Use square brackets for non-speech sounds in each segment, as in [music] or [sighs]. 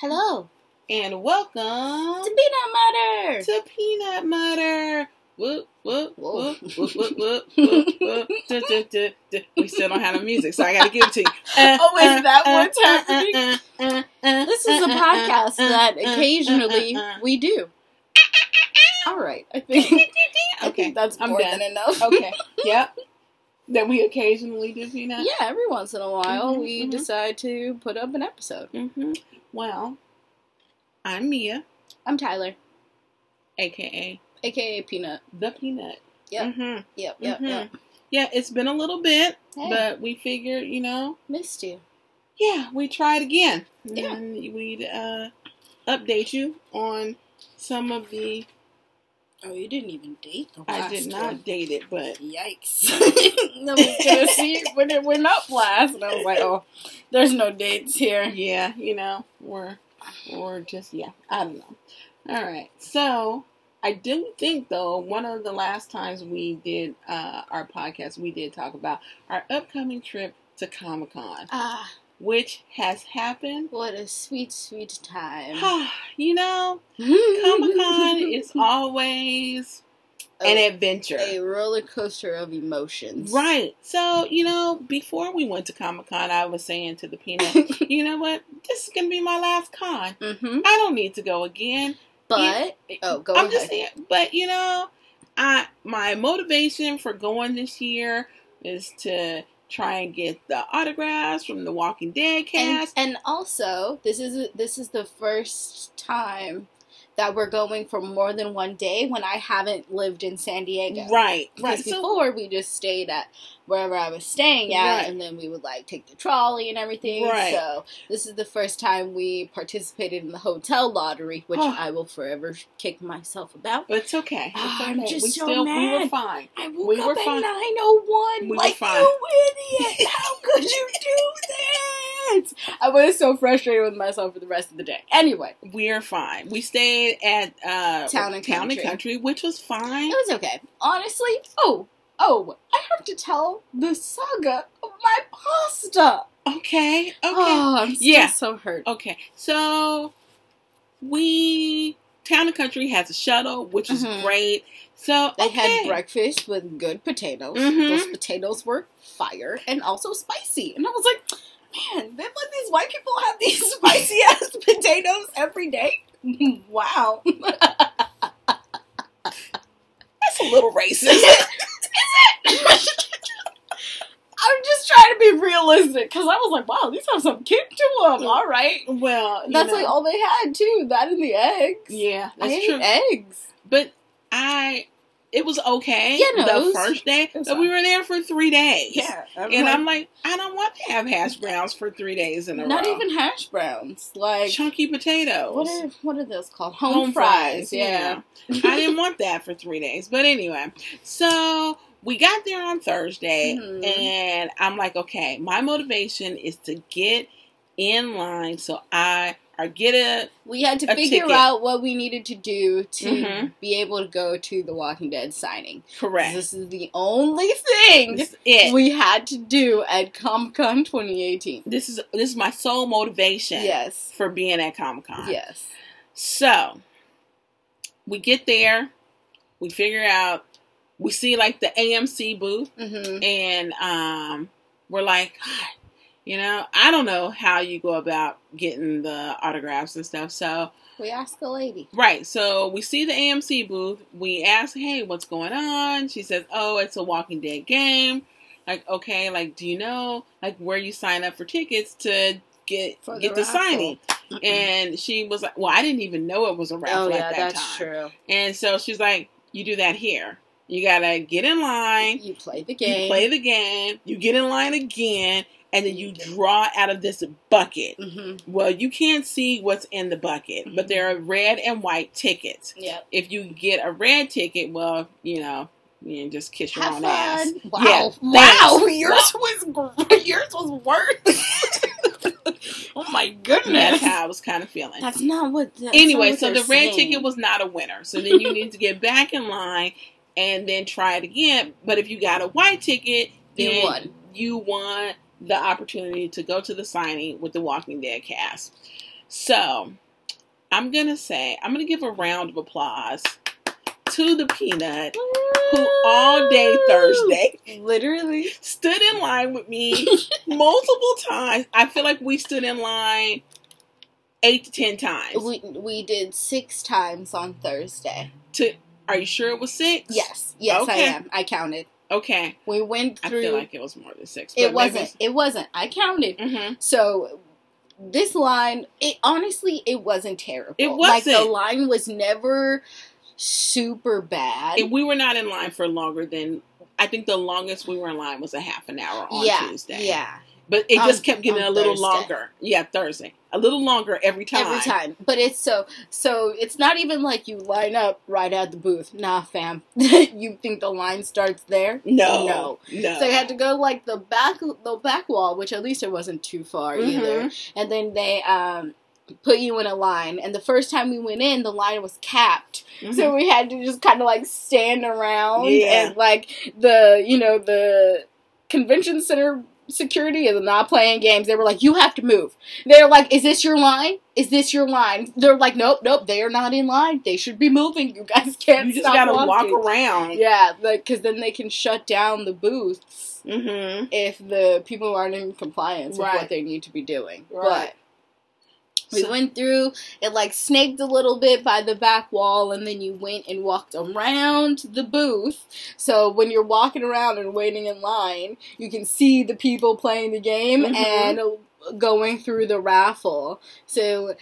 Hello and welcome to Peanut Butter. to Peanut Butter. Whoop, whoop, whoop, whoop, whoop, whoop. We still don't have no music, so I gotta give it to you. Uh, [laughs] Oh, is uh, that uh, what's uh, happening? uh, uh, uh, This is a uh, uh, podcast uh, that uh, uh, occasionally uh, uh, uh. we do. All right, I [laughs] think I Okay, think [laughs] that's I'm more done. than enough. Okay, yep. That we occasionally do peanut. Yeah, every once in a while Mhm, we mhm. decide to put up an episode. hmm Well, I'm Mia, I'm Tyler, aka aka Peanut. the Peanut. Yep. hmm Yep, yep, Mhm. yep. Yeah, it's been a little bit, Hey, but we figured, you know, missed you. yeah, we tried again. Yeah. And we'd uh, update you on some of the. Oh, you didn't even date the I did not one. date it, but Yikes! I was gonna see when it went up last, and I was like, "Oh, there's no dates here." yeah, you know, we're we're just yeah, I don't know. All right, so I do think though one of the last times we did uh, our podcast, we did talk about our upcoming trip to Comic Con, Ah, which has happened. what a sweet, sweet time. [sighs] you know, Comic Con [laughs] is always an adventure. a roller coaster of emotions. Right. So, you know, before we went to Comic Con, I was saying to the peanut, [laughs] you know what? This is going to be my last con. hmm I don't need to go again. But oh, go I'm ahead. just saying, but you know, I my motivation for going this year is to try and get the autographs from the Walking Dead and, cast. and also, this is this is the first time that we're going for more than one day when I haven't lived in San Diego. right, right. Because So, before we just stayed at wherever I was staying at, Right. and then we would like take the trolley and everything. Right. So this is the first time we participated in the hotel lottery, which Oh. I will forever kick myself about. but it's okay. It's Ah, I'm just we so still we were fine. I woke We up were at fine. nine oh one. We Like fine. you idiot! How could you do [laughs] this? [laughs] I was so frustrated with myself for the rest of the day. Anyway, We're fine. We stayed at uh, Town and Town and Country. Country, which was fine. it was okay. Honestly, oh oh, I have to tell the saga of my pasta. Okay, okay. Oh, I'm still Yeah. so hurt. Okay, so we Town and Country has a shuttle, which is Mhm. great. So They okay. had breakfast with good potatoes. Mhm. Those potatoes were fire and also spicy. And I was like, man, they let these white people have these [laughs] spicy ass [laughs] potatoes every day. [laughs] wow. That's a little racist. Is it? Is it? I'm just trying to be realistic because I was like, wow, these have some kick to them. All right. well, you That's know, like all they had too. That and the eggs. yeah, that's ate true. eggs. But I, it was okay. Yeah, no, the was- first day, but we were there for three days. I'm and like, I'm like, I don't want to have hash browns for three days in a not row. Not even hash browns. Like chunky potatoes. what are what are those called? Home, fries. Yeah. I didn't want that for three days. But anyway, so we got there on Thursday, Mhm. and I'm like, okay, my motivation is to get in line so I or get a We had to figure ticket. out what we needed to do to Mhm. be able to go to the Walking Dead signing. correct. This is the only thing it. we had to do at Comic Con 2018. this is this is my sole motivation Yes. for being at Comic Con. Yes. So we get there, we figure out, we see like the AMC booth. hmm and um, we're like, "God, you know, I don't know how you go about getting the autographs and stuff. So, We asked a lady. right, so we see the AMC booth. We ask, hey, what's going on? She says, oh, it's a Walking Dead game. Like, okay, like, do you know like where you sign up for tickets to get For get the, raffle. signing? And she was like, well, I didn't even know it was a raffle oh at yeah, that that's time. true. And so she's like, you do that here. You gotta get in line. You play the game. You play the game, you get in line again, and then you draw out of this bucket. hmm Well, you can't see what's in the bucket, but there are red and white tickets. Yep. If you get a red ticket, well, you know, you can just kiss your Have own fun. ass. Wow. Yeah, wow. thanks. [laughs] [laughs] Yours was gr- yours was worse. oh my goodness. That's how I was kind of feeling. That's not what. That's anyway, not so the they're red saying. ticket was not a winner. So then you need to get back in line and then try it again. But if you got a white ticket, You then won. you won the opportunity to go to the signing with the Walking Dead cast. So I'm gonna say I'm gonna give a round of applause to the peanut who all day Thursday literally stood in line with me [laughs] multiple times. I feel like we stood in line eight to ten times. we we did six times on Thursday. To are you sure it was six? Yes, yes, Okay. I am. I counted. Okay. We went through. I feel like it was more than six. it wasn't. It wasn't. I counted. hmm So this line, it honestly, it wasn't terrible. It was Like the wasn't. line was never super bad. And we were not in line for longer than I think the longest we were in line was a half an hour on yeah, Tuesday. yeah, But it just kept getting a little Thursday. longer. Yeah, Thursday. A little longer every time. every time. But it's so so. It's not even like you line up right at the booth. Nah, fam. [laughs] you think the line starts there? No. No. No. So you had to go like the back the back wall, which at least it wasn't too far either. Mhm. And then they um put you in a line. And the first time we went in, the line was capped. Mhm. So we had to just kind of like stand around Yeah. and like the you know the convention center security is not playing games. They were like, "You have to move." They're like, "Is this your line? Is this your line?" They're like, "Nope, nope. They are not in line. They should be moving. You guys [laughs] can't. you just gotta walk around. Yeah, like because then they can shut down the booths Mm-hmm. if the people aren't in compliance with what they need to be doing. Right. But we So- went through it like snaked a little bit by the back wall and then you went and walked around the booth so when you're walking around and waiting in line you can see the people playing the game Mhm. and going through the raffle so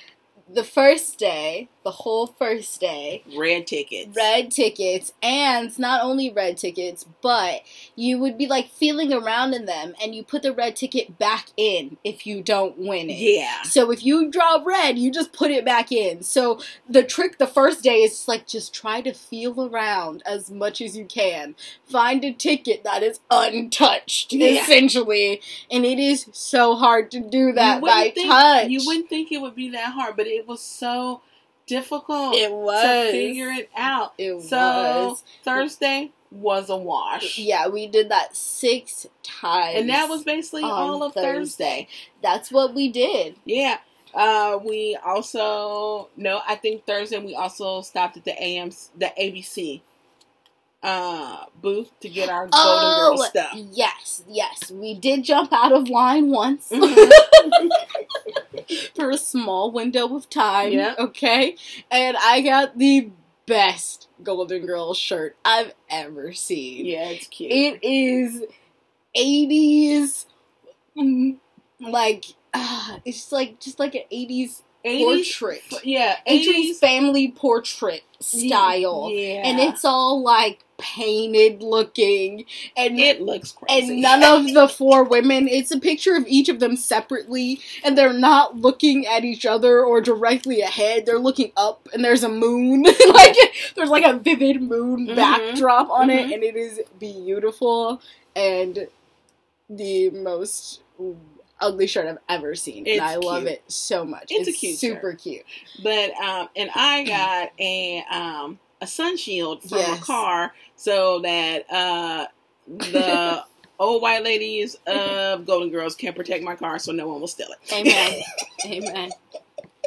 the first day the whole first day Red tickets. red tickets and not only red tickets but you would be like feeling around in them and you put the red ticket back in if you don't win it Yeah. so if you draw red, you just put it back in. So the trick the first day is like just try to feel around as much as you can. Find a ticket that is untouched, Yeah. essentially. And it is so hard to do that by think, touch. You wouldn't think it would be that hard, but it was so difficult it was. to figure it out. It so was. Thursday was a wash. Yeah, we did that six times. And that was basically all of Thursday. Thursday. That's what we did. Yeah. Uh, we also no, I think Thursday we also stopped at the AM the ABC uh booth to get our Golden Oh, Girl stuff. yes, yes. We did jump out of line once. Mhm. [laughs] [laughs] for a small window of time. Yeah. Okay. And I got the best Golden Girls shirt I've ever seen. yeah, it's cute. It is 80s, mm, like, ah, it's like just like an 80s 80s, portrait. yeah, 80s 80s family portrait style. Yeah, And it's all like painted looking. And it looks crazy. and none of the four women it's a picture of each of them separately and they're not looking at each other or directly ahead they're looking up and there's a moon [laughs] like there's like a vivid moon Mhm. backdrop on it Mhm. and it is beautiful and the most ugly shirt i've ever seen It's and i love it so much It's a cute super cute But um, and I got a um a sun shield from Yes. a car so that uh the [laughs] old white ladies of Golden Girls can protect my car so no one will steal it. amen [laughs] amen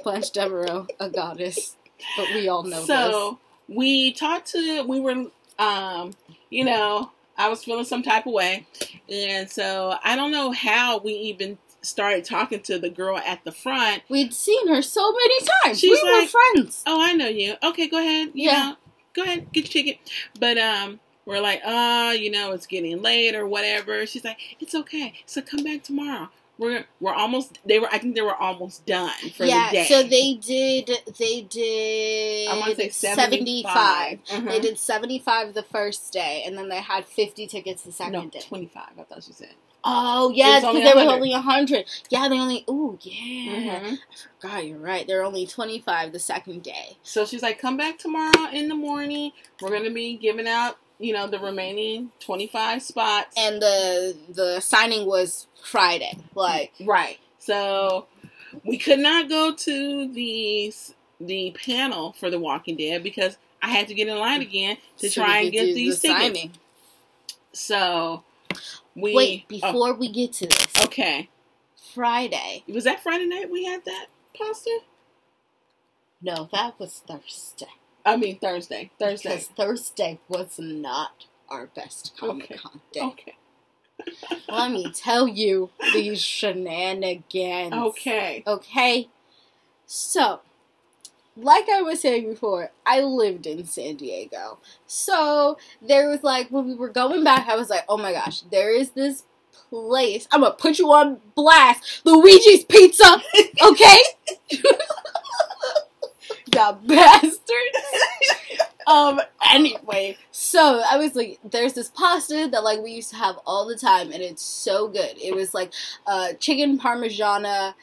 blanche devereaux a goddess but we all know this so we talked to we were um you know I was feeling some type of way, and so I don't know how we even started talking to the girl at the front. We'd seen her so many times. She's we like- were friends. Oh, I know you. Okay, go ahead. You Yeah. know, go ahead, get your ticket. But um, we're like, uh, you know, it's getting late or whatever. She's like, it's okay. So come back tomorrow. We're we're almost. They were. I think they were almost done for yeah, the day. so they did. They did. I want to say 75. 75. Mhm. They did seventy-five the first day, and then they had fifty tickets the second no day. twenty five. I thought you said. Oh yeah, because was 100. only hundred. Yeah, they only. Ooh yeah. Mhm. God, you're right. There were only twenty-five the second day. So she's like, come back tomorrow in the morning. We're gonna be giving out, you know, the remaining twenty five spots. and the the signing was Friday. Like Right. So we could not go to the the panel for The Walking Dead because I had to get in line again to so try and get these the tickets. signing. So we Wait, oh, before we get to this, okay. Friday. Was that Friday night we had that pasta? No, that was Thursday. I mean Thursday. Thursday. Because Thursday was not our best Comic Okay. Con day. Okay. [laughs] Let me tell you these shenanigans. Okay. Okay. So, like I was saying before, I lived in San Diego. So, there was like, when we were going back, I was like, oh my gosh, there is this place. I'm gonna put you on blast. Luigi's Pizza, okay? [laughs] the bastards. um, anyway, so I was like, there's this pasta that like we used to have all the time, and it's so good. It was like uh, chicken parmigiana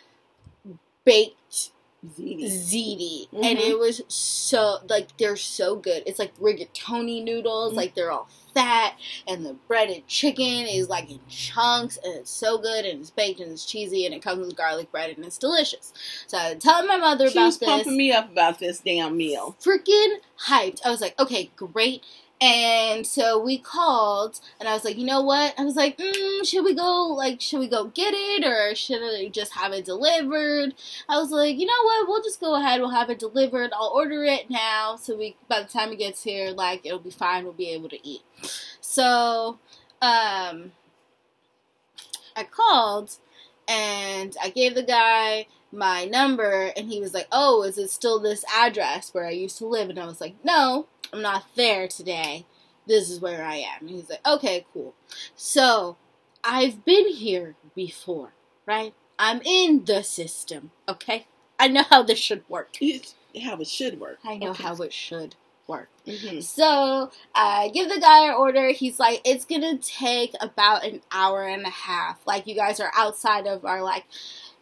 baked Ziti. ziti, and it was so like they're so good. It's like rigatoni noodles, Mhm. like they're all fat, and the breaded chicken is like in chunks, and it's so good, and it's baked, and it's cheesy, and it comes with garlic bread, and it's delicious. So I was telling my mother She about was this pumping me up about this damn meal. freaking hyped. I was like, okay, great. And so we called, and I was like, you know what? I was like, mm, should we go? Like, should we go get it, or should I just have it delivered? I was like, you know what? We'll just go ahead. We'll have it delivered. I'll order it now, so we by the time it gets here, like it'll be fine. We'll be able to eat. So, um, I called, and I gave the guy my number and he was like, "Oh, is it still this address where I used to live?" And I was like, "No, I'm not there today. This is where I am." And he's like, "Okay, cool." So, I've been here before, right? I'm in the system, okay? I know how this should work. [laughs] How it should work. I know Okay. how it should work. hmm So I give the guy an order. He's like, it's gonna take about an hour and a half. Like you guys are outside of our like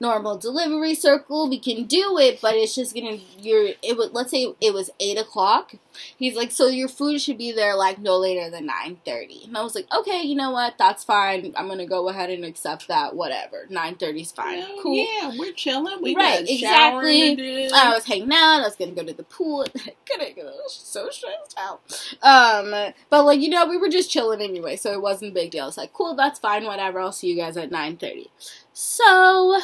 normal delivery circle. We can do it, but it's just gonna you're it would let's say it was eight o'clock. He's like, so your food should be there like no later than nine thirty. And I was like, okay, you know what? That's fine. I'm gonna go ahead and accept that. Whatever. Nine thirty's fine. Well, cool. Yeah, we're chilling. We Right, got a shower exactly. I was hanging out. I was gonna go to the pool. [laughs] Couldn't go. So stressed out. Um, but like you know, we were just chilling anyway, so it wasn't a big deal. It's like cool, that's fine, whatever. I'll see you guys at nine thirty. So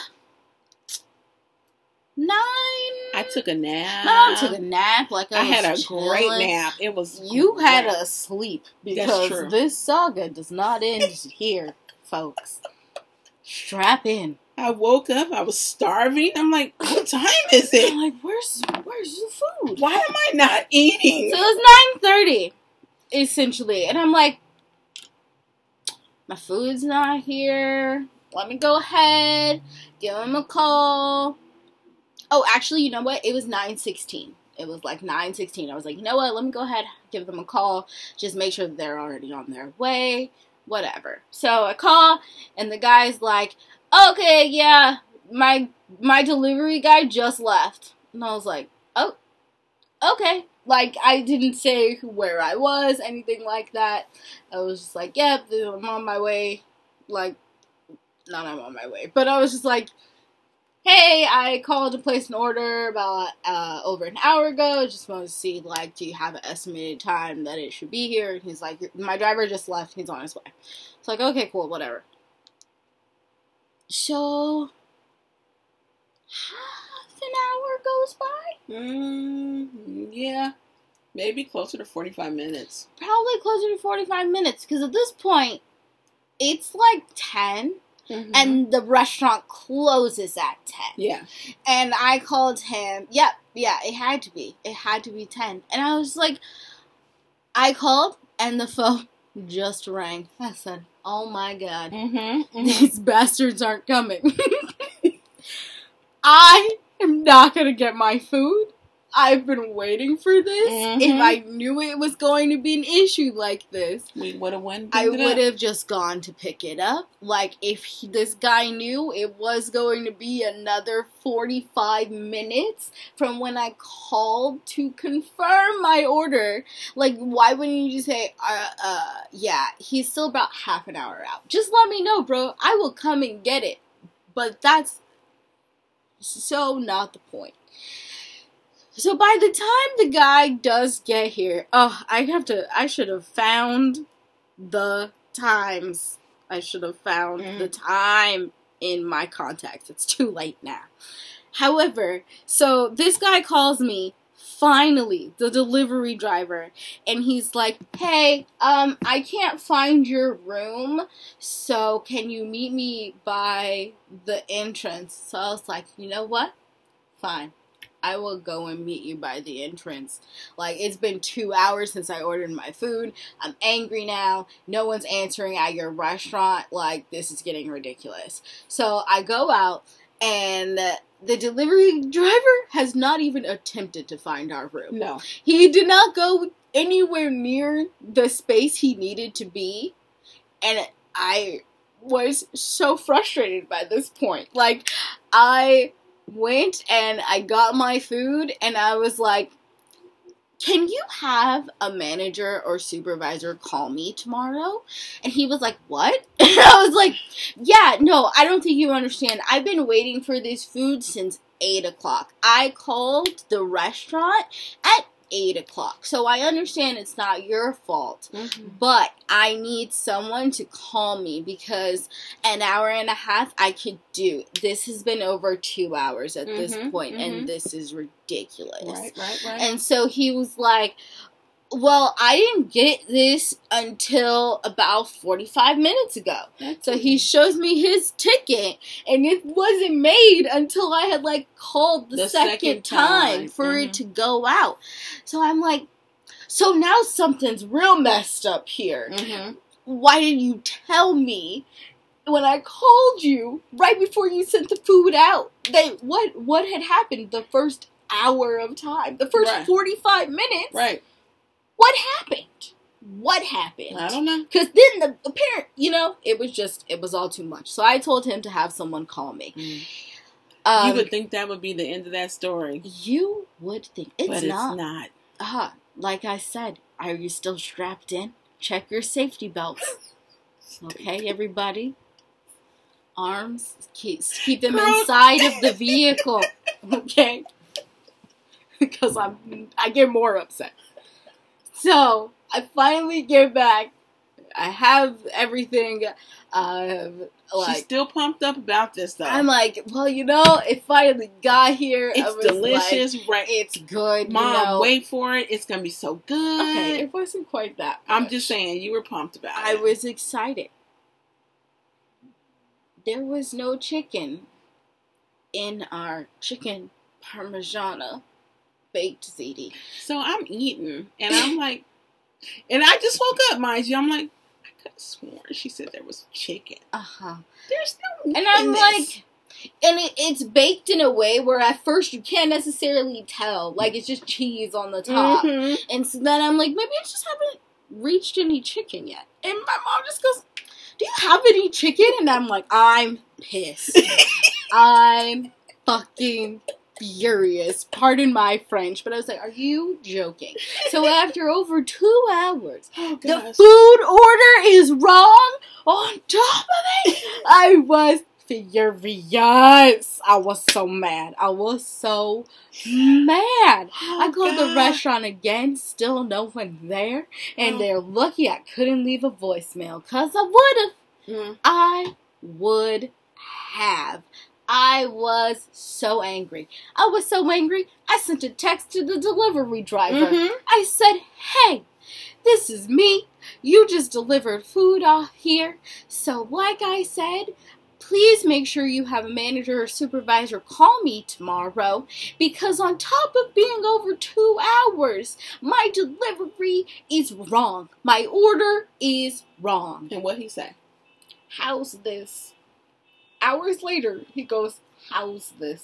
nine. I took a nap. Mom took a nap. Like I, I had a was great nap. It was You had a sleep because this saga does not end here, folks. Strap in. I woke up. I was starving. I'm like, what time is it? I'm like, where's where's the food? Why am I not eating? So it was nine thirty, essentially, and I'm like, my food's not here. Let me go ahead, give him a call. Oh, actually, you know what? It was nine sixteen. It was like nine sixteen. I was like, you know what? Let me go ahead, give them a call. Just make sure they're already on their way. Whatever. So I call, and the guy's like, okay, yeah, my my delivery guy just left, and I was like, oh, okay. Like I didn't say where I was, anything like that. I was just like, yep, I'm on my way. Like, not I'm on my way, but I was just like, hey, I called to place an order about uh, over an hour ago. Just wanted to see, like, do you have an estimated time that it should be here? And he's like, my driver just left. He's on his way. It's like, okay, cool, whatever. So, half an hour goes by. Mm, yeah, maybe closer to 45 minutes. Probably closer to 45 minutes because at this point, it's like 10 Mhm. and the restaurant closes at 10. yeah, And I called him. Yep, yeah, it had to be. It had to be 10. And I was like, I called and the [laughs] phone just rang. I said, oh my god, mm-hmm, these bastards aren't coming. [laughs] I am not going to get my food. I've been waiting for this. Mhm. If I knew it was going to be an issue like this, we would have went. I would have just gone to pick it up. Like, if he, this guy knew it was going to be another 45 minutes from when I called to confirm my order, like, why wouldn't you just say, uh, uh, yeah, he's still about half an hour out? Just let me know, bro. I will come and get it. But that's so not the point. So by the time the guy does get here, oh, I have to, I should have found the times. I should have found Mhm. the time in my contacts. It's too late now. However, so this guy calls me finally the delivery driver and he's like hey um i can't find your room so can you meet me by the entrance so i was like you know what fine I will go and meet you by the entrance. Like, it's been two hours since I ordered my food. I'm angry now. No one's answering at your restaurant. Like, this is getting ridiculous. So I go out, and the delivery driver has not even attempted to find our room. No. He did not go anywhere near the space he needed to be. And I was so frustrated by this point. Like, I went and I got my food and I was like, can you have a manager or supervisor call me tomorrow? And he was like, what? [laughs] And I was like, yeah, no, I don't think you understand. I've been waiting for this food since 8 o'clock. I called the restaurant at eight o'clock. So I understand it's not your fault, Mm-hmm. but I need someone to call me because an hour and a half I could do. This has been over two hours at this Mhm, point, mhm. and this is ridiculous. Right, right, right. And so he was like, Well, I didn't get this until about 45 minutes ago. So he shows me his ticket, and it wasn't made until I had like called the, The second, second time, time. for it Mhm. to go out. So I'm like, so now something's real messed up here. hmm Why didn't you tell me when I called you right before you sent the food out that what what had happened the first hour of time, the first Right. 45 minutes? Right. What happened? What happened? I don't know. Because then the apparent, you know, it was just, it was all too much. So I told him to have someone call me. Um, you would think that would be the end of that story. you would think it's but not. it's not. Uh, like I said, are you still strapped in? Check your safety belts. Okay, everybody. Arms, keep keep them inside of the vehicle. Okay, [laughs] because I'm I get more upset. So I finally get back. I have everything. Uh, She's still pumped up about this though. I'm like, well, you know, it finally got here. It's was like, delicious, right? it's good. Mom, you know. wait for it. It's gonna be so good. Okay, it wasn't quite that. I'm just saying, you were pumped about I it. was excited. There was no chicken in our chicken parmigiana baked ziti. So I'm eating, and I'm like, and I just woke up, mind you. I'm like, I could have sworn she said there was chicken. Uh huh. There's no meat And I'm like, and it, it's baked in a way where at first you can't necessarily tell, like it's just cheese on the top. Mhm. And so then I'm like, maybe I just haven't reached any chicken yet. And my mom just goes, Do you have any chicken? And I'm like, I'm pissed. [laughs] I'm fucking furious. Pardon my French, but I was like, Are you joking? So [laughs] after over two hours, oh the food order is wrong on top of it. [laughs] I was furious. I was so mad. I was so mad. I Oh, called the restaurant again, still no one there, and Oh. they're lucky I couldn't leave a voicemail, cause I would have. Mm. I would have. I was so angry. I was so angry. I sent a text to the delivery driver. Mhm. I said, "Hey, this is me. You just delivered food off here. So, like I said, please make sure you have a manager or supervisor call me tomorrow because on top of being over 2 hours, my delivery is wrong. My order is wrong. And what he say? How's this?" hours later, he goes, "How's this?"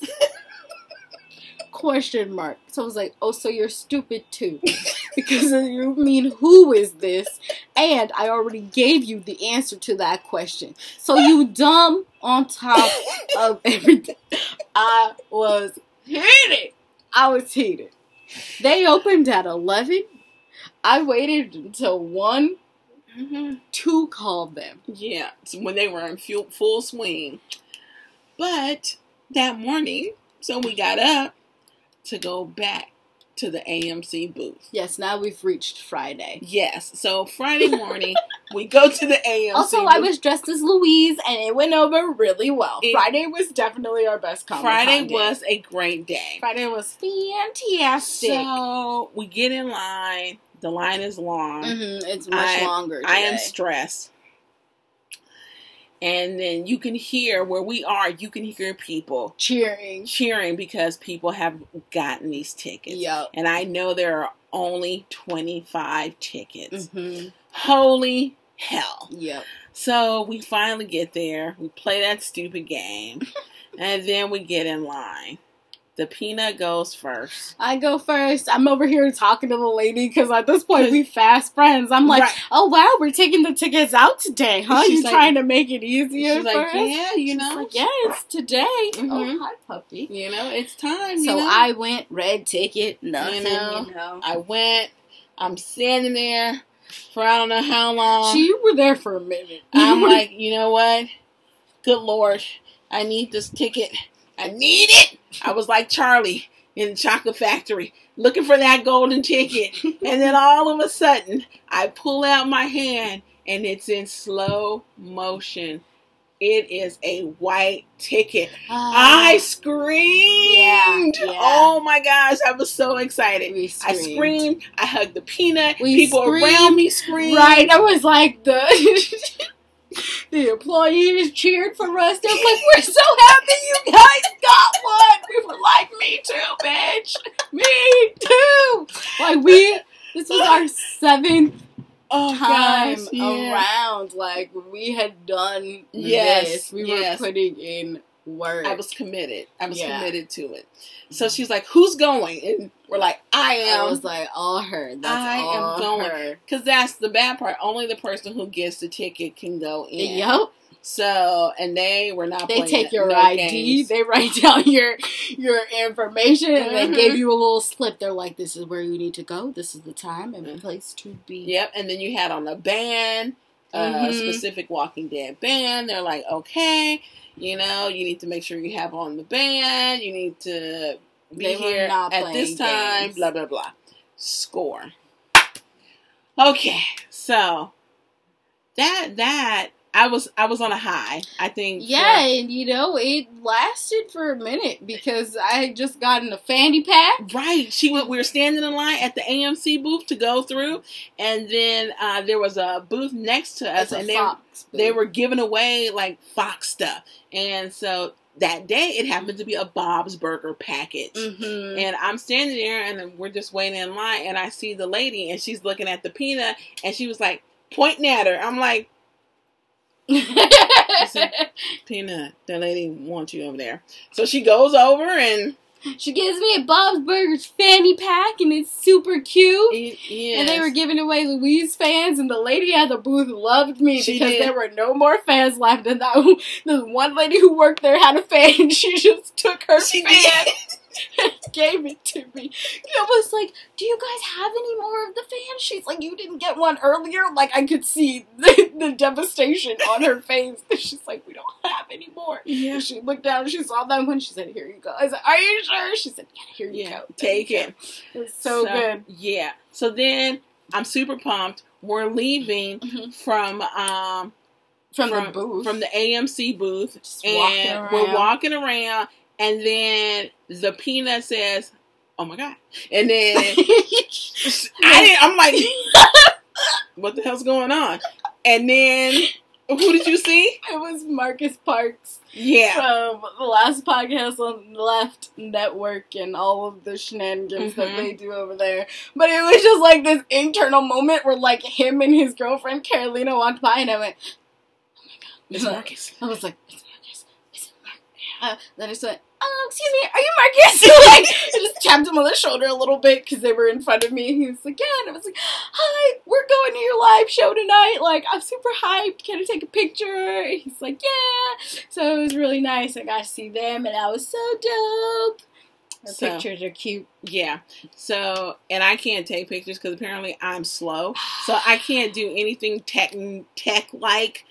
[laughs] Question mark. So I was like, "Oh, so you're stupid too." [laughs] because you mean who is this? And I already gave you the answer to that question. So you [laughs] dumb on top of everything. I was heated. I was heated. They opened at 11. I waited until 1 mm-hmm. to them. Yeah, when they were in full, full swing. But that morning, so we got up to go back to the AMC booth. Yes, now we've reached Friday. Yes, so Friday morning [laughs] we go to the AMC. Also, booth. I was dressed as Louise, and it went over really well. It, Friday was definitely our best. Comic Friday day. was a great day. Friday was fantastic. So we get in line. The line is long. Mhm, it's much I- longer. I am stressed. And then you can hear where we are, you can hear people cheering. cheering because people have gotten these tickets. Yep. And I know there are only 25 tickets. hmm Holy hell. Yep. So we finally get there. We play that stupid game. [laughs] and then we get in line. The peanut goes first. I go first. I'm over here talking to the lady because at this point we fast friends. I'm like, Right. oh wow, we're taking the tickets out today, huh? She's you like- trying to make it easier She's like, us? yeah, you know, like, yeah, it's today. Mhm. Oh, hi, puppy. you know, it's time. you So know? I went red ticket, nothing. You You know, know, I went. I'm standing there for I don't know how long. She, you were there for a minute. I'm [laughs] like, you know what? Good lord, I need this ticket. I need it. I was like Charlie in the chocolate factory looking for that golden ticket. [laughs] And then all of a sudden, I pull out my hand and it's in slow motion. It is a white ticket. Ah. I screamed. Yeah, yeah. Oh my gosh, I was so excited. we I screamed. I hugged the peanut. We People screamed. around me screamed. Right, I was like the [laughs] the employees cheered for us. They're like, "We're so happy you guys got one." We were like, "Me too, bitch. Me too." Like we, this was our seventh Oh time gosh, yeah. around. Like we had done Yes, this. We yes. were putting in work. I was committed. I was Yeah. committed to it. So she's like, "Who's going?" And we're like, "I am." I was like, all her. That's I am all going. Because that's the bad part. Only the person who gets the ticket can go in. Yep. So, and they were not. They take your no ID, games. they write [laughs] down your your information, and they gave you a little slip. They're like, "This is where you need to go. This is the time and the Mhm. place to be." Yep. And then you had on a band, a Mhm. specific Walking Dead band. They're like, okay, you know, you need to make sure you have on the band. You need to be They here at this time. games. Blah blah blah. Score. Okay, so that that I was I was on a high. I think. for- Yeah, and you know it lasted for a minute because I had just gotten a fanny pack. Right. She was, we were standing in line at the AMC booth to go through, and then uh, there was a booth next to us, and they Fox they booth. were giving away like Fox stuff, and so that day it happened to be a Bob's Burger package. Mhm. And I'm standing there, and we're just waiting in line, and I see the lady, and she's looking at the peanut, and she was like pointing at her. I'm like, Peanut, [laughs] that lady wants you over there. So she goes over, and she gives me a Bob's Burgers fanny pack, and it's super cute. yes. And they were giving away Louise fans, and the lady at the booth loved me She because did. there were no more fans left. And that [laughs] the one lady who worked there had a fan, and [laughs] she just took her She fan [laughs] gave it to me. I was like, "Do you guys have any more of the fan sheets? like, "You didn't get one earlier." Like I could see [laughs] the, the devastation on her [laughs] face. She's like, "We don't have any more." Yeah. And she looked down, she saw them when she said, "Here you go." I said, "Are you sure?" She said, "Yeah, here you Yeah, go. take you it. go." It was so, good. Yeah. So then I'm super pumped. We're leaving Mhm. from um From, the booth, from the AMC booth, Just and we're walking around, and then the peanut says, "Oh my god!" And then [laughs] I. I'm like, "What the hell's going on?" And then who did you see? It was Marcus Parks Yeah. from the last podcast on the Left Network and all of the shenanigans that Mhm. they do over there. But it was just like this internal moment where like him and his girlfriend Carolina walked by and I went, Oh my god. It's Marcus. I was like, It's Marcus. Uh, then I just went, Oh, excuse me, are you Marcus? [laughs] like, I just tapped him on the shoulder a little bit because they were in front of me. He was like, Yeah, and I was like, Hi, we're going to your live show tonight. Like, I'm super hyped. Can I take a picture? He's like, Yeah. So it was really nice. I got to see them, and that was so dope. The So- pictures are cute. Yeah. So, and I can't take pictures because apparently I'm slow. So I can't do anything tech tech like.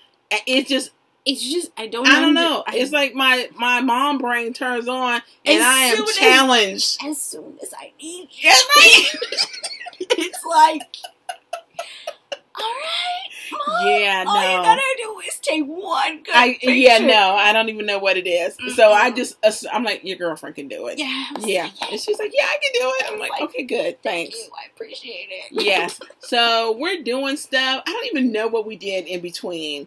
It just It's just I don't. I don't know. It's like my my mom brain turns on, As and I am soon as- challenged. as soon as I eat, Yes, right. [laughs] it's like, all right, mom. Yeah, no. All you gotta do is take one good I picture. yeah no, I don't even know what it is. So I just I'm like your girlfriend can do it. Yeah. I was Yeah, and she's like, yeah, I can do it. I'm like, Like, okay, good, Thank thanks. you. I appreciate it. yes. [laughs] So we're doing stuff. I don't even know what we did in between.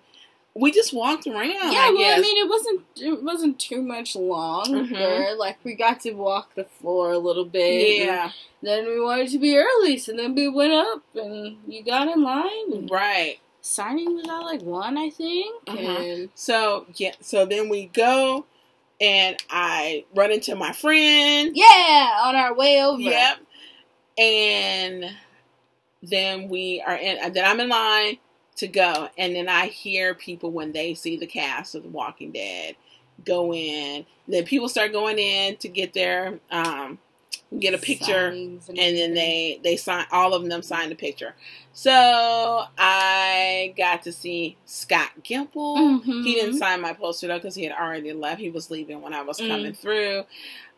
We just walked around. Yeah, I well, guess. I mean, it wasn't it wasn't too much long. Mhm. Like we got to walk the floor a little bit. yeah, Then we wanted to be early, so then we went up and you got in line. Right. signing was at like one, I think. Mhm. And So yeah, so then we go, and I run into my friend. yeah, on our way over. Yep. And then we are in. Then I'm in line to go, and then I hear people when they see the cast of The Walking Dead go in. Then people start going in to get their um get a picture. Signings and then they they sign all of them sign the picture. So I got to see Scott Gimple. Mhm. He didn't sign my poster though because he had already left. He was leaving when I was Mm. coming through.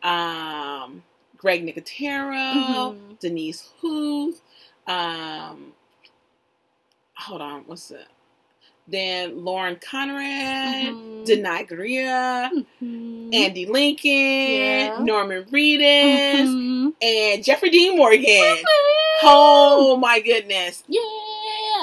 Um, Greg Nicotero, Mhm. Denise Huth. Um, hold on, what's it? Then Lauren Cohan, Mhm. Danai Mhm. Andy Lincoln, Yeah. Norman Reedus, Mhm. and Jeffrey Dean Morgan. Oh my goodness. Yeah.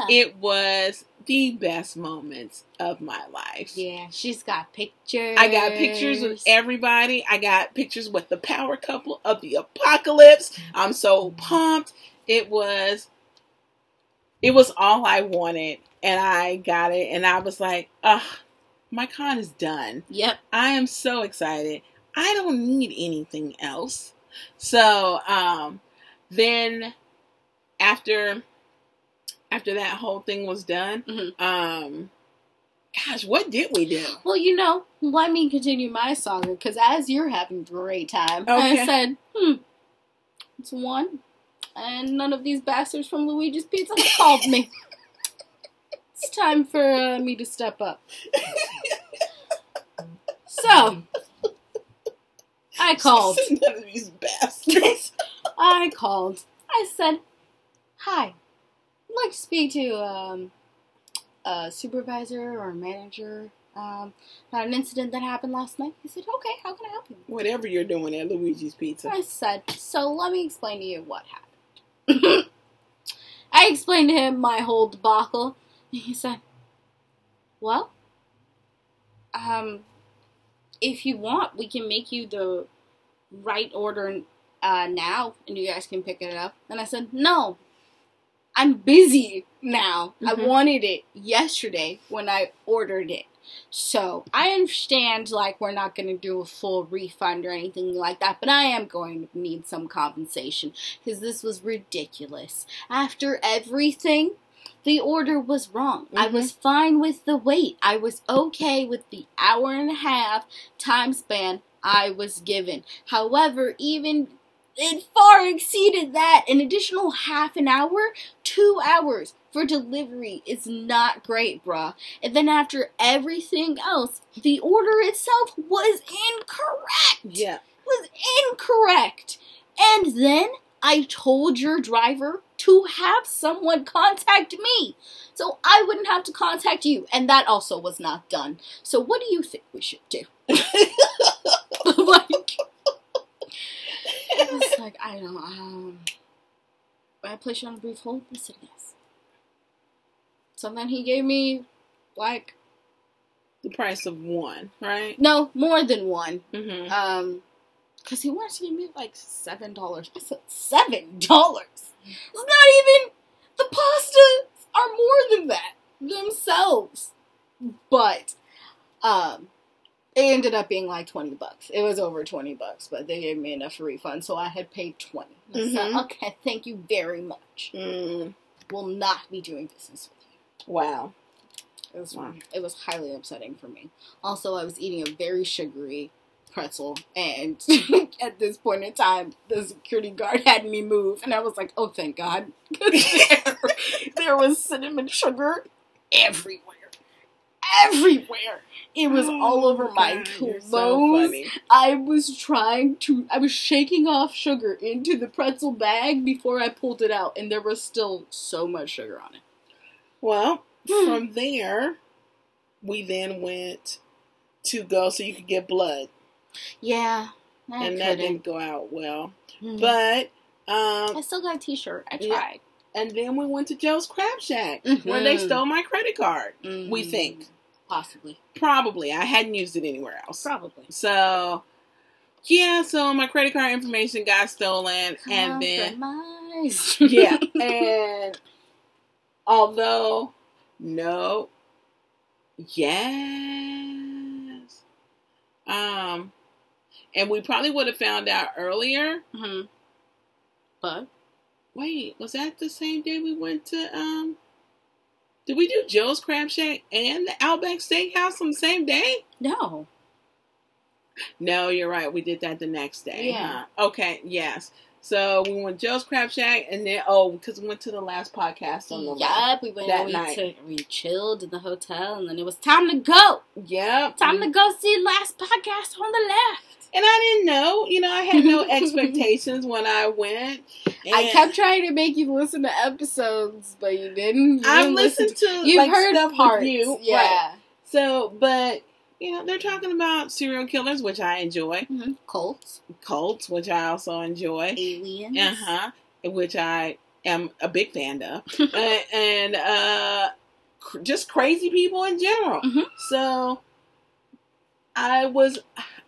It was the best moments of my life. yeah, she's got pictures. I got pictures with everybody. I got pictures with the power couple of the apocalypse. I'm so pumped. It was it was all I wanted and I got it and I was like, "Ugh, my con is done." Yep. I am so excited. I don't need anything else. So, um, then after after that whole thing was done, Mhm. um, gosh, what did we do? Well, you know, let me continue my song because as you're having a great time, Okay. I said, hmm, it's one, and none of these bastards from Luigi's Pizza called me. it's time for uh, me to step up. so, I called. [laughs] None of these bastards. I called. I said, "Hi, I'd like to speak to um, a supervisor or a manager um, about an incident that happened last night." He said, "Okay, how can I help you?" Whatever you're doing at Luigi's Pizza. I said, "So let me explain to you what happened." [laughs] I explained to him my whole debacle, and he said, "Well, um, if you want, we can make you the right order uh, now, and you guys can pick it up." And I said, "No, I'm busy now. I Mhm. wanted it yesterday when I ordered it." So I understand, like, we're not going to do a full refund or anything like that, but I am going to need some compensation because this was ridiculous. After everything, the order was wrong. I Mhm. was fine with the wait. I was okay with the hour and a half time span I was given. However, even it far exceeded that. An additional half an hour, two hours for delivery is not great, bruh. And then after everything else, the order itself was incorrect. Yeah. Was incorrect. And then I told your driver to have someone contact me. So I wouldn't have to contact you. And that also was not done. So what do you think we should do? [laughs] like it was like I don't um I place you on a brief hold? Said yes. So then he gave me like The price of one, right? no, more than one. Mm-hmm. Um because he wanted to give me like seven dollars. I said seven dollars. It's not even the pastas are more than that themselves. But um it ended up being like 20 bucks. It was over 20 bucks, but they gave me enough refund, so I had paid 20. I said, Mhm. okay, thank you very much. Mm. Will not be doing business with you. Wow. It was Wow. it was highly upsetting for me. Also, I was eating a very sugary pretzel, and [laughs] at this point in time, the security guard had me move, and I was like, "Oh, thank God!" there, [laughs] there was cinnamon sugar everywhere, everywhere. It was all over my clothes. so. I was trying to, I was shaking off sugar into the pretzel bag before I pulled it out, and there was still so much sugar on it. Well, Hmm. from there, we then went to go so you could get blood, Yeah, I and that couldn't. didn't go out well. Hmm. But I um, still got a T-shirt. I Yeah. tried. and then we went to Joe's Crab Shack where they Mhm. stole my credit card. We Mm, think possibly, probably I hadn't used it anywhere else. probably. So yeah, so my credit card information got stolen, and then [laughs] yeah, and although no, yes, um, and we probably would have found out earlier. hmm But Wait, was that the same day we went to um? Did we do Joe's Crab Shack and the Outback Steakhouse on the same day? no, No, you're right. We did that the next day. Yeah. huh? Okay. Yes. So we went Joe's Crab Shack, and then oh, because we went to the last podcast on the left. Yep, we went. that we night. took, we chilled in the hotel, and then it was time to go. Yep. Time to go see last podcast on the left. And I didn't know. You know, I had no [laughs] expectations when I went. I kept trying to make you listen to episodes, but you didn't. You I've listened to You've like heard stuff parts. you, yeah. right? So, but you know, they're talking about serial killers, which I enjoy. hmm Colts, Cults, which I also enjoy. aliens. Uh huh. Which I am a big fan of. [laughs] uh, and uh, cr- just crazy people in general. Mhm. So I was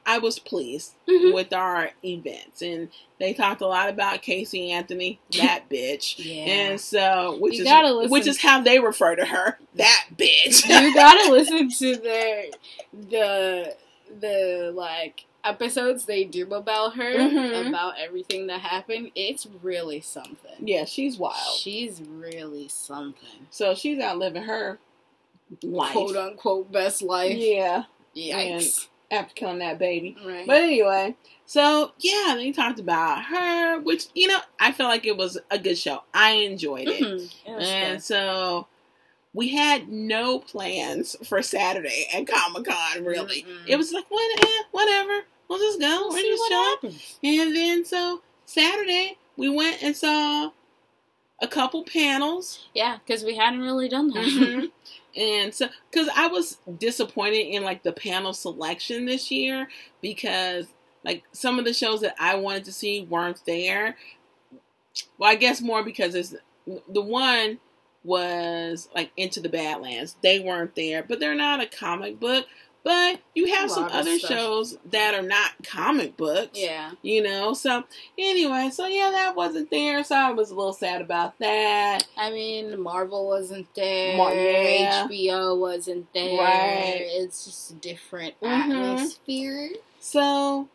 I was pleased Mhm. with our events, and they talked a lot about Casey Anthony, [laughs] that bitch. Yeah. And so, which You is which is how they refer to her, that bitch. you [laughs] gotta listen to their the the like episodes they do about her Mhm. about everything that happened. It's really something. yeah, she's wild. She's really something. So she's out living her life. Quote unquote best life. Yeah, Yikes. After killing that baby. Right. But anyway, so yeah, they talked about her, which you know I felt like it was a good show. I enjoyed it, Mhm. It and good. so we had no plans for Saturday at Comic Con. Really, Mm-mm. it was like what, eh, whatever. We'll just go. We'll see just what happens. And then so Saturday we went and saw a couple panels. Yeah, because we hadn't really done that. Mhm. [laughs] and so, because I was disappointed in like the panel selection this year because like some of the shows that I wanted to see weren't there. Well, I guess more because it's the one was like Into the Badlands. They weren't there, but they're not a comic book. But you have some other stuff. shows that are not comic books yeah. you know so anyway so yeah that wasn't there so i was a little sad about that I mean, Marvel wasn't there. Mar- yeah. HBO wasn't there. Right. It's just a different Mhm. atmosphere. so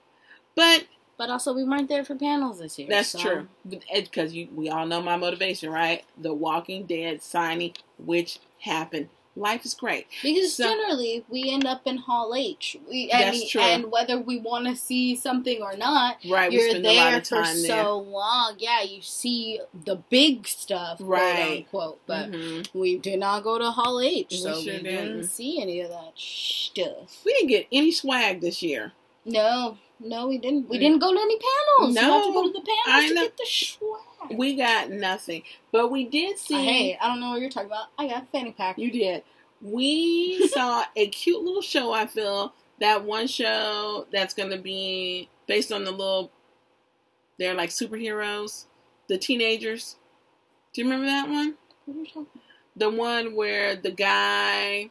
but But also, we weren't there for panels this year. that's so- true because you we all know my motivation right the walking dead signing which happened life is great Because So- generally, we end up in Hall H. We, and, That's true. and whether we want to see something or not, right we you're spend a lot there of for so there long. Yeah, you see the big stuff, Right. quote unquote. But Mhm. we did not go to Hall H, We so sure we didn't didn't. see any of that stuff. we didn't get any swag this year No, no, we didn't. We Mm. didn't go to any panels. you have to No, go to the panels I to know. get the swag. We got nothing but we did uh, see Hey, I don't know what you're talking about. I got a fanny pack. You did. We [laughs] saw a cute little show, I feel. That one show that's going to be based on the little, they're like superheroes, the teenagers. Do you remember that one? What are you talking about? The one where the guy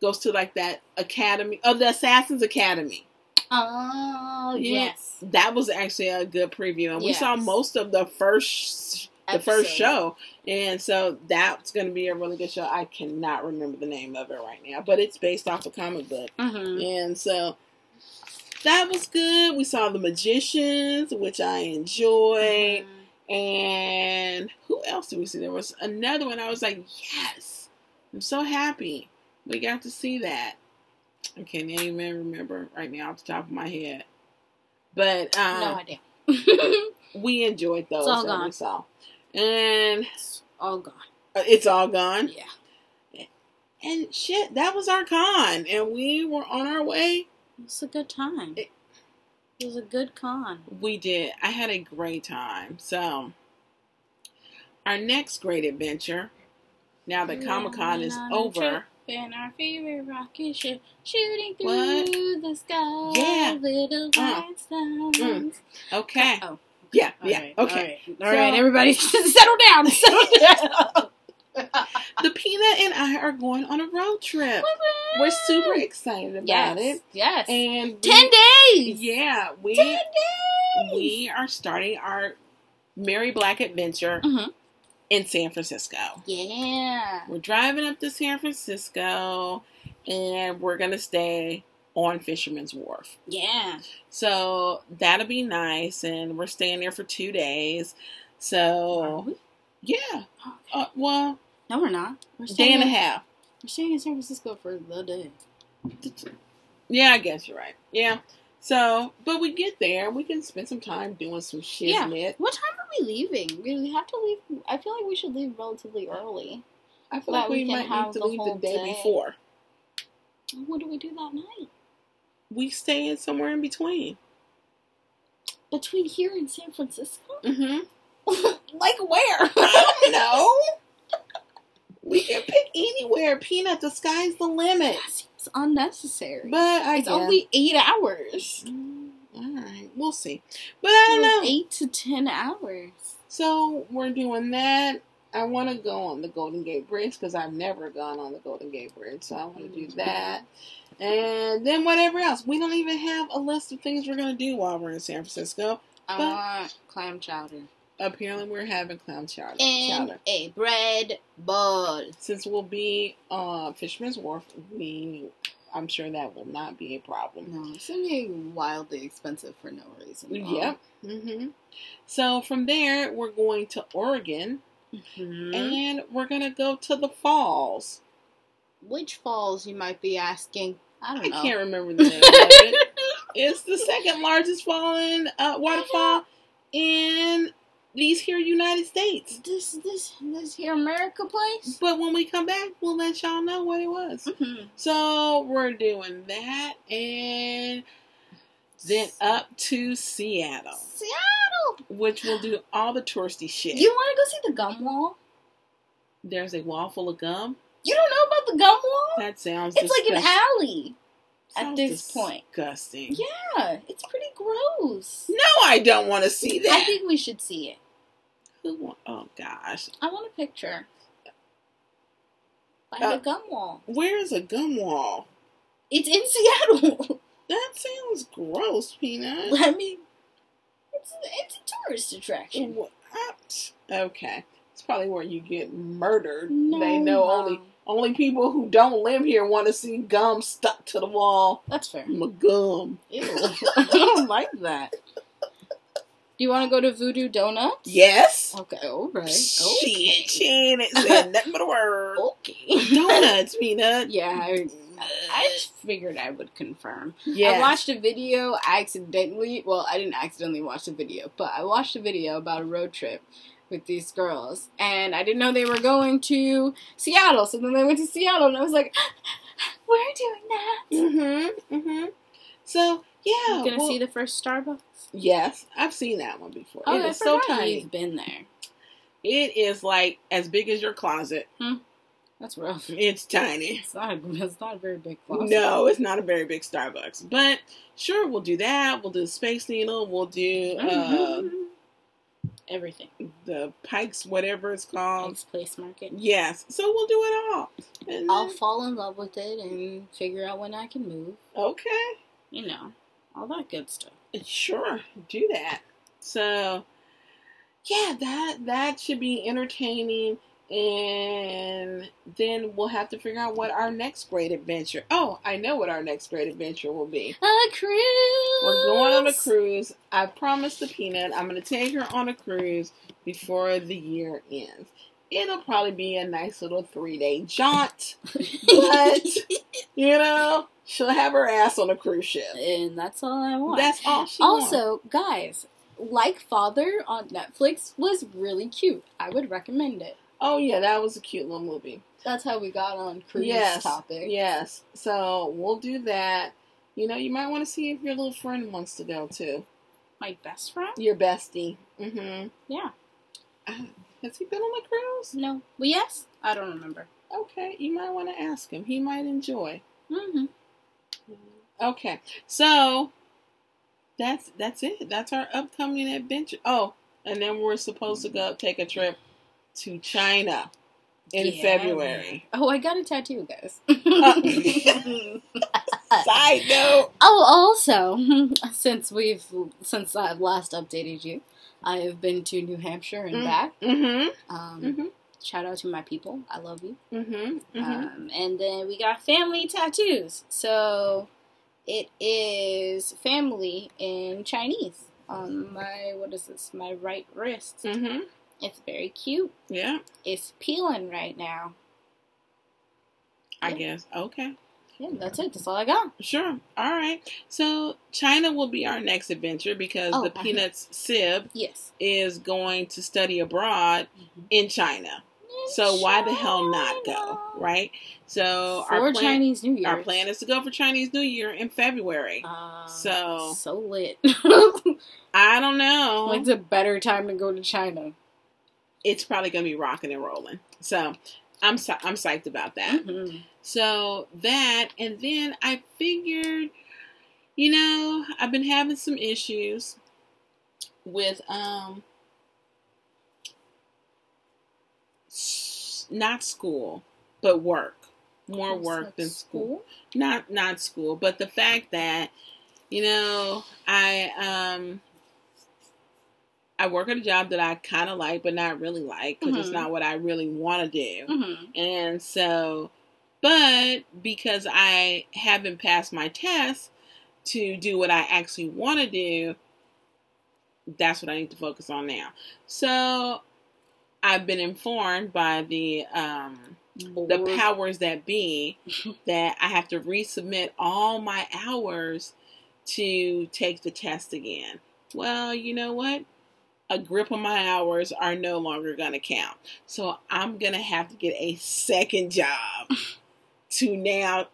goes to like that academy, oh, the Assassin's Academy. Oh, yes. That was actually a good preview. And we saw most of the first the first show. And so that's going to be a really good show. I cannot remember the name of it right now, but it's based off a comic book. Mm-hmm. And so that was good. We saw The Magicians, which I enjoyed. And who else did we see? There was another one. I was like, yes, I'm so happy we got to see that. I can't even remember right now off the top of my head. But um, no idea. we enjoyed those It's all that we gone. saw. And it's all gone. uh, it's all gone. Yeah. And shit, that was our con, and we were on our way. It was a good time. It- It was a good con. We did. I had a great time. So, our next great adventure, now that Comic Con is Went on a over, In our favorite rocket ship, shooting through What? the sky, Yeah. little Uh. rhinestones. okay. Oh, Yeah, all yeah, right, okay. All right, all right, So- everybody, [laughs] settle down, settle [laughs] down. The Peanut and I are going on a road trip. We're super excited about yes, it. yes. And we- Ten days. Yeah, we Ten days. we are starting our merry Black adventure Mhm. In San Francisco. Yeah. We're driving up to San Francisco and we're going to stay on Fisherman's Wharf. Yeah. So that'll be nice. And we're staying there for two days. So, yeah. Uh, well, No, we're not. We're day staying and a half. We're staying in San Francisco for the day. Yeah, I guess you're right. Yeah. So, but we get there, we can spend some time doing some Yeah. What time are we leaving? We have to leave. I feel like we should leave relatively early. I feel like we, we might have to the leave the day, day. before. What do we do that night? We stay in somewhere in between. Between here and San Francisco? Mm-hmm. [laughs] like where? I don't know. [laughs] We can pick anywhere. Peanut, the sky's the limit. Unnecessary. But I it's guess. only eight hours. Mm, all right, we'll see. But I don't know. Eight to ten hours. So we're doing that. I want to go on the Golden Gate Bridge because I've never gone on the Golden Gate Bridge. So I want to do that. And then whatever else. We don't even have a list of things we're going to do while we're in San Francisco. I want clam chowder Apparently, we're having clown chowder. and chowder. a bread bowl. Since we'll be on Fisherman's Wharf, we I'm sure that will not be a problem. No, it's gonna be wildly expensive for no reason. Yep. Mm-hmm. So from there, we're going to Oregon, Mhm. and we're gonna go to the falls. Which falls, you might be asking? I don't I know. I can't remember the name of it. [laughs] It's the second largest falling uh, waterfall in these here United States. This this this here America place. But when we come back, we'll let y'all know what it was. Mm-hmm. So we're doing that, and then up to Seattle, Seattle. which will do all the touristy shit. You want to go see the gum wall? There's a wall full of gum. You don't know about the gum wall? That sounds. It's like an alley. at sounds this point. Disgusting. Yeah, it's pretty gross. No, I don't want to see that. I think we should see it. Who wa- oh gosh, I want a picture. By Uh, the gum wall. where is a gum wall? It's in Seattle. [laughs] That sounds gross, Peanut. I mean, it's it's a tourist attraction. What? Okay, it's probably where you get murdered. No, they know Mom. only only people who don't live here want to see gum stuck to the wall. That's fair. My gum. Ew. [laughs] I don't like that. Do you want to go to Voodoo Donuts? Yes. Okay, all right. Shit, she ain't said nothing but a word. Okay. [laughs] Donuts, Peanut. Yeah, I, I just figured I would confirm. Yeah. I watched a video accidentally. Well, I didn't accidentally watch the video, but I watched a video about a road trip with these girls, and I didn't know they were going to Seattle. So then they went to Seattle, and I was like, [gasps] "We're doing that." Mm-hmm. Mm-hmm. So yeah, You gonna well, see the first Starbucks? Yes, I've seen that one before. Oh, it I is so tiny. You've been there. It is like as big as your closet. That's rough. It's tiny. It's not. A, it's not a very big closet. No, it's not a very big Starbucks. But sure, we'll do that. We'll do Space Needle. We'll do uh, Mhm. Everything. the Pikes, whatever it's called. Thanks, place market. Yes. So we'll do it all. And I'll then- fall in love with it and figure out when I can move. okay. You know, all that good stuff. Sure, do that. So, yeah, that that should be entertaining, and then we'll have to figure out what our next great adventure. Oh, I know what our next great adventure will be. A cruise. We're going on a cruise. I promised the peanut I'm going to take her on a cruise before the year ends. It'll probably be a nice little three day jaunt, [laughs] but you know she'll have her ass on a cruise ship. and that's all I want. That's all she wants. also, guys, like Father on Netflix was really cute. I would recommend it. Oh yeah, that was a cute little movie. That's how we got on cruise yes, topic. Yes. So we'll do that. You know, you might want to see if your little friend wants to go too. My best friend? Your bestie. Mm-hmm. Yeah. Uh, has he been on a cruise? No. Well, yes. I don't remember. Okay, you might want to ask him. He might enjoy. Mm-hmm. Okay, so that's that's it. That's our upcoming adventure. Oh, and then we're supposed to go take a trip to China in Yeah. February. Oh, I got a tattoo, guys. [laughs] Side note. Oh, also, [laughs] since we've since I've last updated you, I have been to New Hampshire and Mm. back. Mm-hmm. Um, Mm-hmm. Shout out to my people. I love you. Mm-hmm. mm-hmm. Um, and then we got family tattoos. So it is family in Chinese on my what is this? My right wrist. mm-hmm. It's very cute. Yeah, It's peeling right now. I Yeah. guess. Okay. Yeah, that's it. That's all I got. Sure. All right. So China will be our next adventure because Oh, the Peanuts Sib Yes. is going to study abroad Mm-hmm. in China. So why the hell not go, right? So For our plan, Chinese New Year. our plan is to go for Chinese New Year in February. Uh, So- so lit. I don't know. [laughs] When's a better time to go to China? It's probably gonna be rocking and rolling. So I'm I'm psyched about that. Mhm. So that, and then I figured, you know, I've been having some issues with um s- not school, but work. More work than school. Not not school, but the fact that you know, I um I work at a job that I kind of like but not really like because it's Mhm. not what I really want to do. Mhm. And so, but because I haven't passed my test to do what I actually want to do, that's what I need to focus on now. So, I've been informed by the um, the powers that be [laughs] that I have to resubmit all my hours to take the test again. Well, you know what? A grip of my hours are no longer going to count. So I'm going to have to get a second job [laughs] to now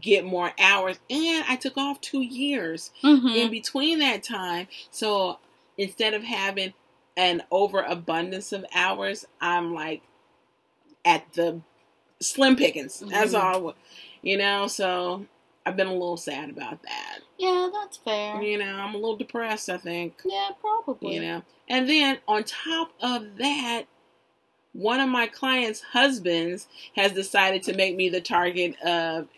get more hours. And I took off two years Mhm. in between that time. So instead of having an overabundance of hours, I'm like at the slim pickings. That's Mhm. all. You know, so I've been a little sad about that. Yeah, that's fair. You know, I'm a little depressed, I think. Yeah, probably. You know. And then on top of that, one of my clients' husbands has decided to make me the target of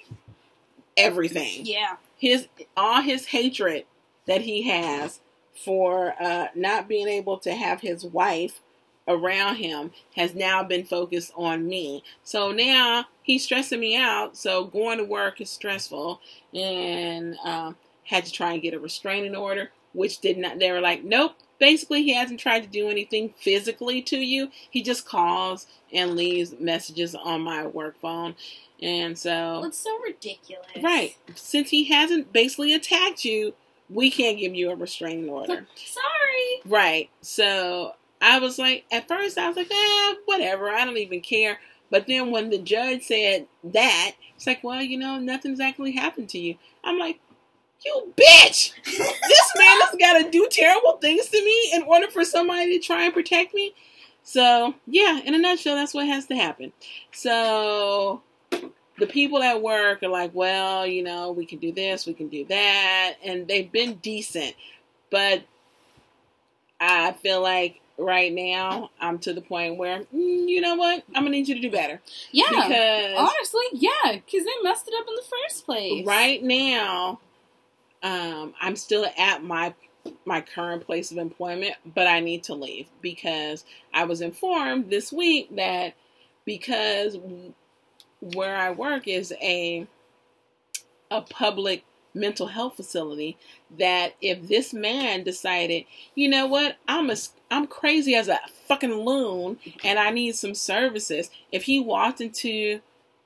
everything Yeah. his all his hatred that he has for uh, not being able to have his wife around him has now been focused on me. So now he's stressing me out. So going to work is stressful, and um, had to try and get a restraining order, which did not. They were like, nope. Basically, he hasn't tried to do anything physically to you. He just calls and leaves messages on my work phone, and so it's so ridiculous. Right. Since he hasn't basically attacked you, we can't give you a restraining order. [laughs] Sorry. right. So I was like, at first, I was like, eh, whatever. I don't even care. But then when the judge said that, it's like, well, you know, nothing's actually happened to you. I'm like, you bitch! this man has got to do terrible things to me in order for somebody to try and protect me. So, yeah, in a nutshell, that's what has to happen. So, the people at work are like, well, you know, we can do this, we can do that. And they've been decent. But I feel like right now I'm to the point where, mm, you know what? I'm going to need you to do better. Yeah. Because Honestly, yeah, because they messed it up in the first place. right now um, i'm still at my my current place of employment but i need to leave because i was informed this week that because where i work is a a public mental health facility that if this man decided you know what i'm a i'm crazy as a fucking loon and i need some services if he walked into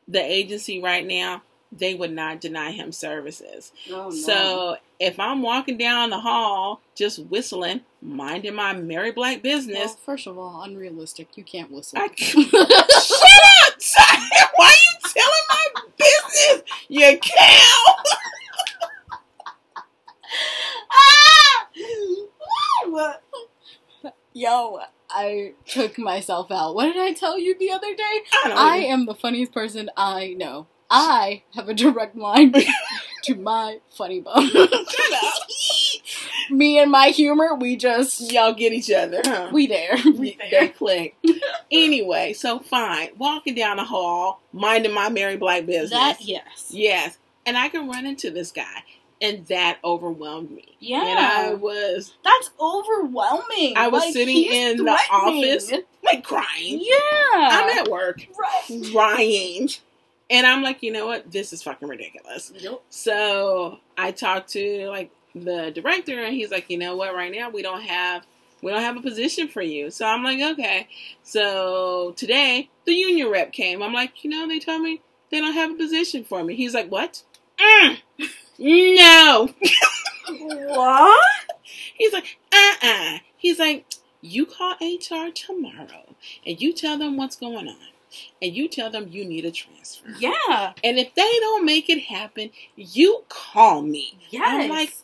the agency right now they would not deny him services Oh, no. so if I'm walking down the hall just whistling, minding my merry black Well, business, first of all, unrealistic. You can't whistle. I [laughs] shut up! [laughs] Why are you telling my business? You cow! Ah! [laughs] Yo, I took myself out. What did I tell you the other day? I I even- am the funniest person I know. I have a direct line [laughs] to my funny bone. [laughs] [laughs] Me and my humor, we just Y'all get each other, huh? we there. [laughs] We [laughs] they there. click. anyway, so fine. Walking down the hall, minding my merry black business. That yes. Yes. And I can run into this guy. And that overwhelmed me. Yeah. And I was That's overwhelming. I was Like, sitting in the office. like crying. Yeah. I'm at work right. crying. And I'm like, you know what? This is fucking ridiculous. Yep. So I talked to like the director and he's like, you know what, right now we don't have we don't have a position for you. So I'm like, okay. So today the union rep came. I'm like, you know, they told me they don't have a position for me. He's like, what? Mm, no. [laughs] What? He's like, uh-uh. He's like, you call HR tomorrow and you tell them what's going on. And you tell them you need a transfer. Yeah. And if they don't make it happen, you call me. Yes. I'm like,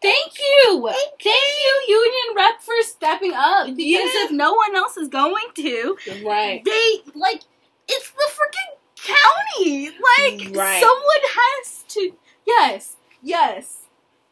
Thank you. Thank you, union rep, for stepping up. Because Yeah. if [laughs] no one else is going to, right. they like it's the freaking county. Like Right. someone has to. Yes. Yes.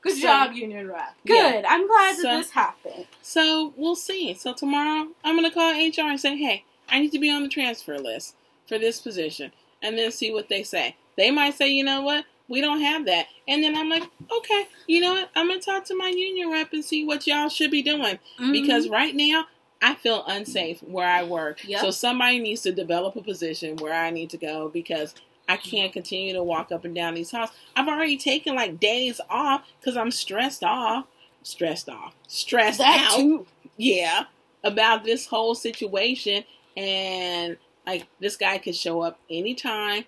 Good So- job, union rep. Good. Yeah. I'm glad that this happened. So we'll see. So tomorrow I'm gonna call HR and say, hey, I need to be on the transfer list for this position, and then see what they say. They might say, you know what, we don't have that, and then I'm like, okay, you know what, I'm gonna talk to my union rep and see what y'all should be doing mm-hmm. because right now I feel unsafe where I work. Yep. So somebody needs to develop a position where I need to go because I can't continue to walk up and down these halls. I've already taken like days off because I'm stressed off, stressed off, stressed that out. too. Yeah, about this whole situation and like this guy could show up anytime.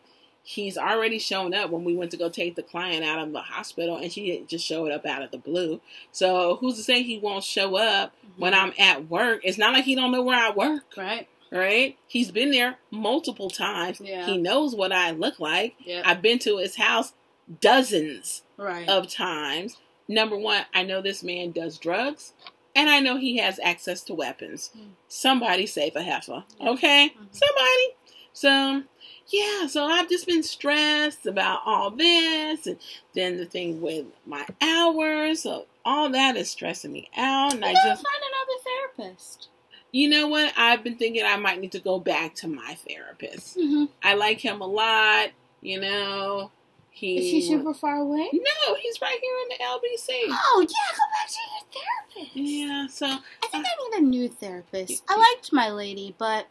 He's already shown up when we went to go take the client out of the hospital, and she just showed up out of the blue. So who's to say he won't show up when I'm at work? It's not like he don't know where I work, right. right? He's been there multiple times. Yeah. He knows what I look like. Yeah. I've been to his house dozens right. of times. Number one, I know this man does drugs, and I know he has access to weapons. Mm. Somebody save a heifer, okay? Mhm. Somebody. So, yeah, so I've just been stressed about all this, and then the thing with my hours. So all that is stressing me out, and I You gotta just, find another therapist. you know what? I've been thinking I might need to go back to my therapist. Mm-hmm. I like him a lot. You know, he Is he super far away? no, he's right here in the LBC. Oh yeah, go back to your therapist. Yeah, so I think I need a new therapist. I liked my lady, but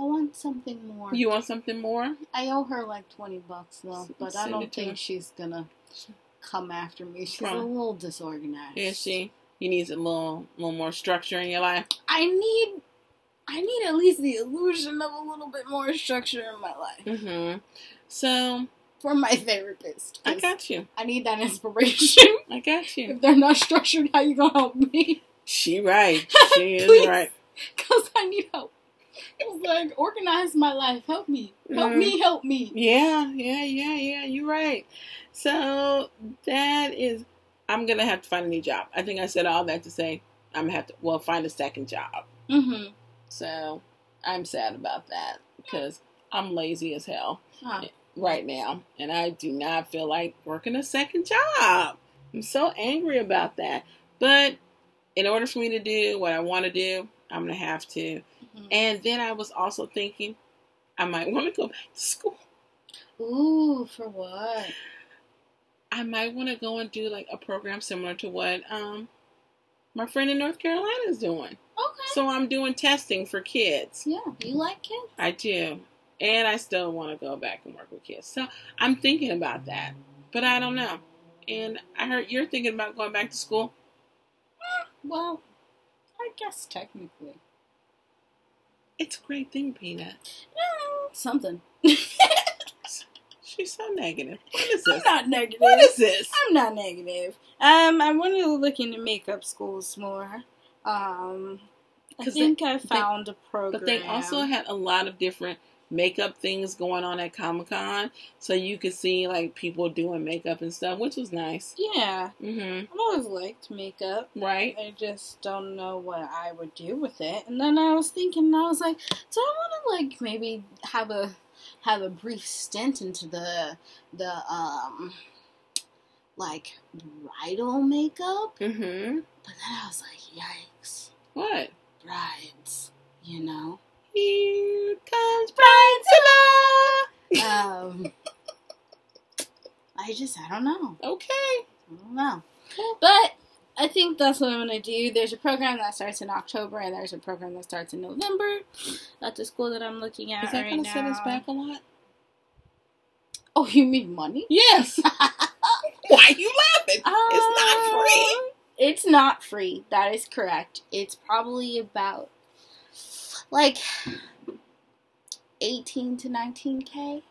I want something more. you want something more? I owe her like twenty bucks though, S- but I don't to her. think she's gonna come after me. She's a little disorganized. Is she? You need a little, little more structure in your life. I need, I need at least the illusion of a little bit more structure in my life Mm-hmm. So for my therapist. I got you. I need that inspiration. I got you. if they're not structured, how you gonna help me? She right. [laughs] She is right. Cause I need help. It's like organize my life. Help me. Help Mhm. me. Help me. Yeah, yeah, yeah, yeah. You're right. So that is. I'm gonna have to find a new job. I think I said all that to say I'm gonna have to well find a second job. Mm-hmm. So I'm sad about that because I'm lazy as hell. right now, and I do not feel like working a second job. I'm so angry about that. But in order for me to do what I want to do, I'm gonna have to. And then I was also thinking I might want to go back to school. Ooh, for what? I might want to go and do like a program similar to what um my friend in North Carolina is doing. Okay. So I'm doing testing for kids. Yeah, you like kids? I do. And I still want to go back and work with kids. So I'm thinking about that. But I don't know. And I heard you're thinking about going back to school. Well, I guess technically. It's a great thing, Peanut. Something. She's so negative. What is I'm not negative. What is this? I'm not negative. Um, I want to look into makeup schools more. Um, I think I found a program. But they also had a lot of different makeup things going on at Comic Con, so you could see like people doing makeup and stuff, which was nice. yeah. Mhm. I've always liked makeup. Right. I just don't know what I would do with it. And then I was thinking, I was like, do I want to like maybe have a have a brief stint into the the um like bridal makeup? Mhm. But then I was like, yikes, What? brides, you know. Here comes Bridezilla. um, I just I don't know. Okay. I don't know. But I think that's what I'm gonna do. There's a program that starts in October, and there's a program that starts in November at the school that I'm looking at Is that right going to now. set us back a lot? Oh, you mean money? Yes. [laughs] Why are you laughing? it's not free. Um, It's not free. That is correct. It's probably about like 18 to 19k.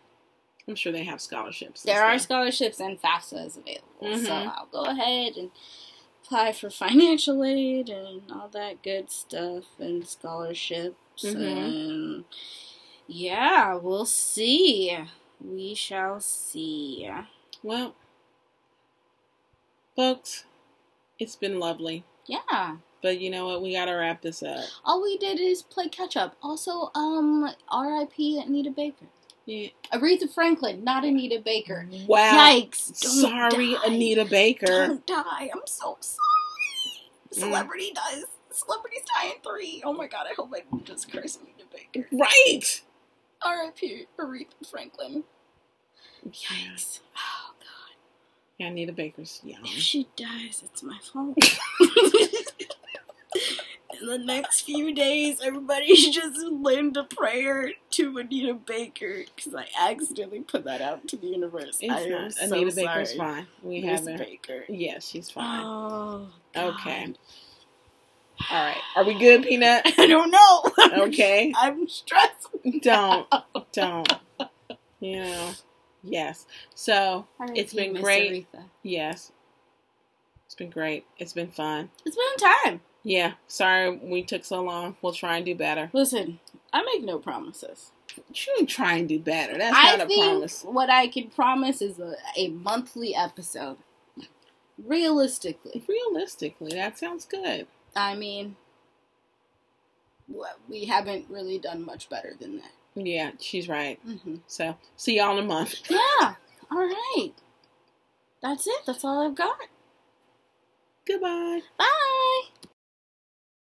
I'm sure they have scholarships. There are scholarships and FAFSA is available. So Mhm. I'll go ahead and apply for [laughs] financial aid and all that good stuff and scholarships Mhm. and yeah, we'll see. We shall see. Well, folks, it's been lovely. Yeah. But you know what? We got to wrap this up. All we did is play catch up. Also, um, R.I.P. Anita Baker. Yeah. Aretha Franklin, not Anita Baker. Wow. Yikes! Don't Sorry, die. Anita Baker. Don't die. I'm so sorry. Mm. Celebrity dies. Celebrities die in three. Oh my god! I hope I can just curse Anita Baker. Right. R.I.P. Aretha Franklin. Yikes! God! Yeah, Anita Baker's young. If she dies, it's my fault. [laughs] In the next few days, everybody should [laughs] just lend a prayer to Anita Baker because I accidentally put that out to the universe. It's I not. so Anita sorry. Baker's fine. We Miss haven't. Baker. Yes, she's fine. Oh, Okay. All right. Are we good, Peanut? [laughs] I don't know. Okay. I'm stressed. Don't. Don't. You know. Yes. So, It's been Miss great. Aretha. yes. It's been great. It's been fun. It's been time. Yeah. Sorry we took so long. We'll try and do better. Listen, I make no promises. You can try and do better. That's I not a promise. what I can promise is a, a monthly episode. Realistically, Realistically, that sounds good. I mean, we haven't really done much better than that. Yeah, she's right. hmm So, see y'all in a month. Yeah. All right. That's it. That's all I've got. Goodbye. Bye.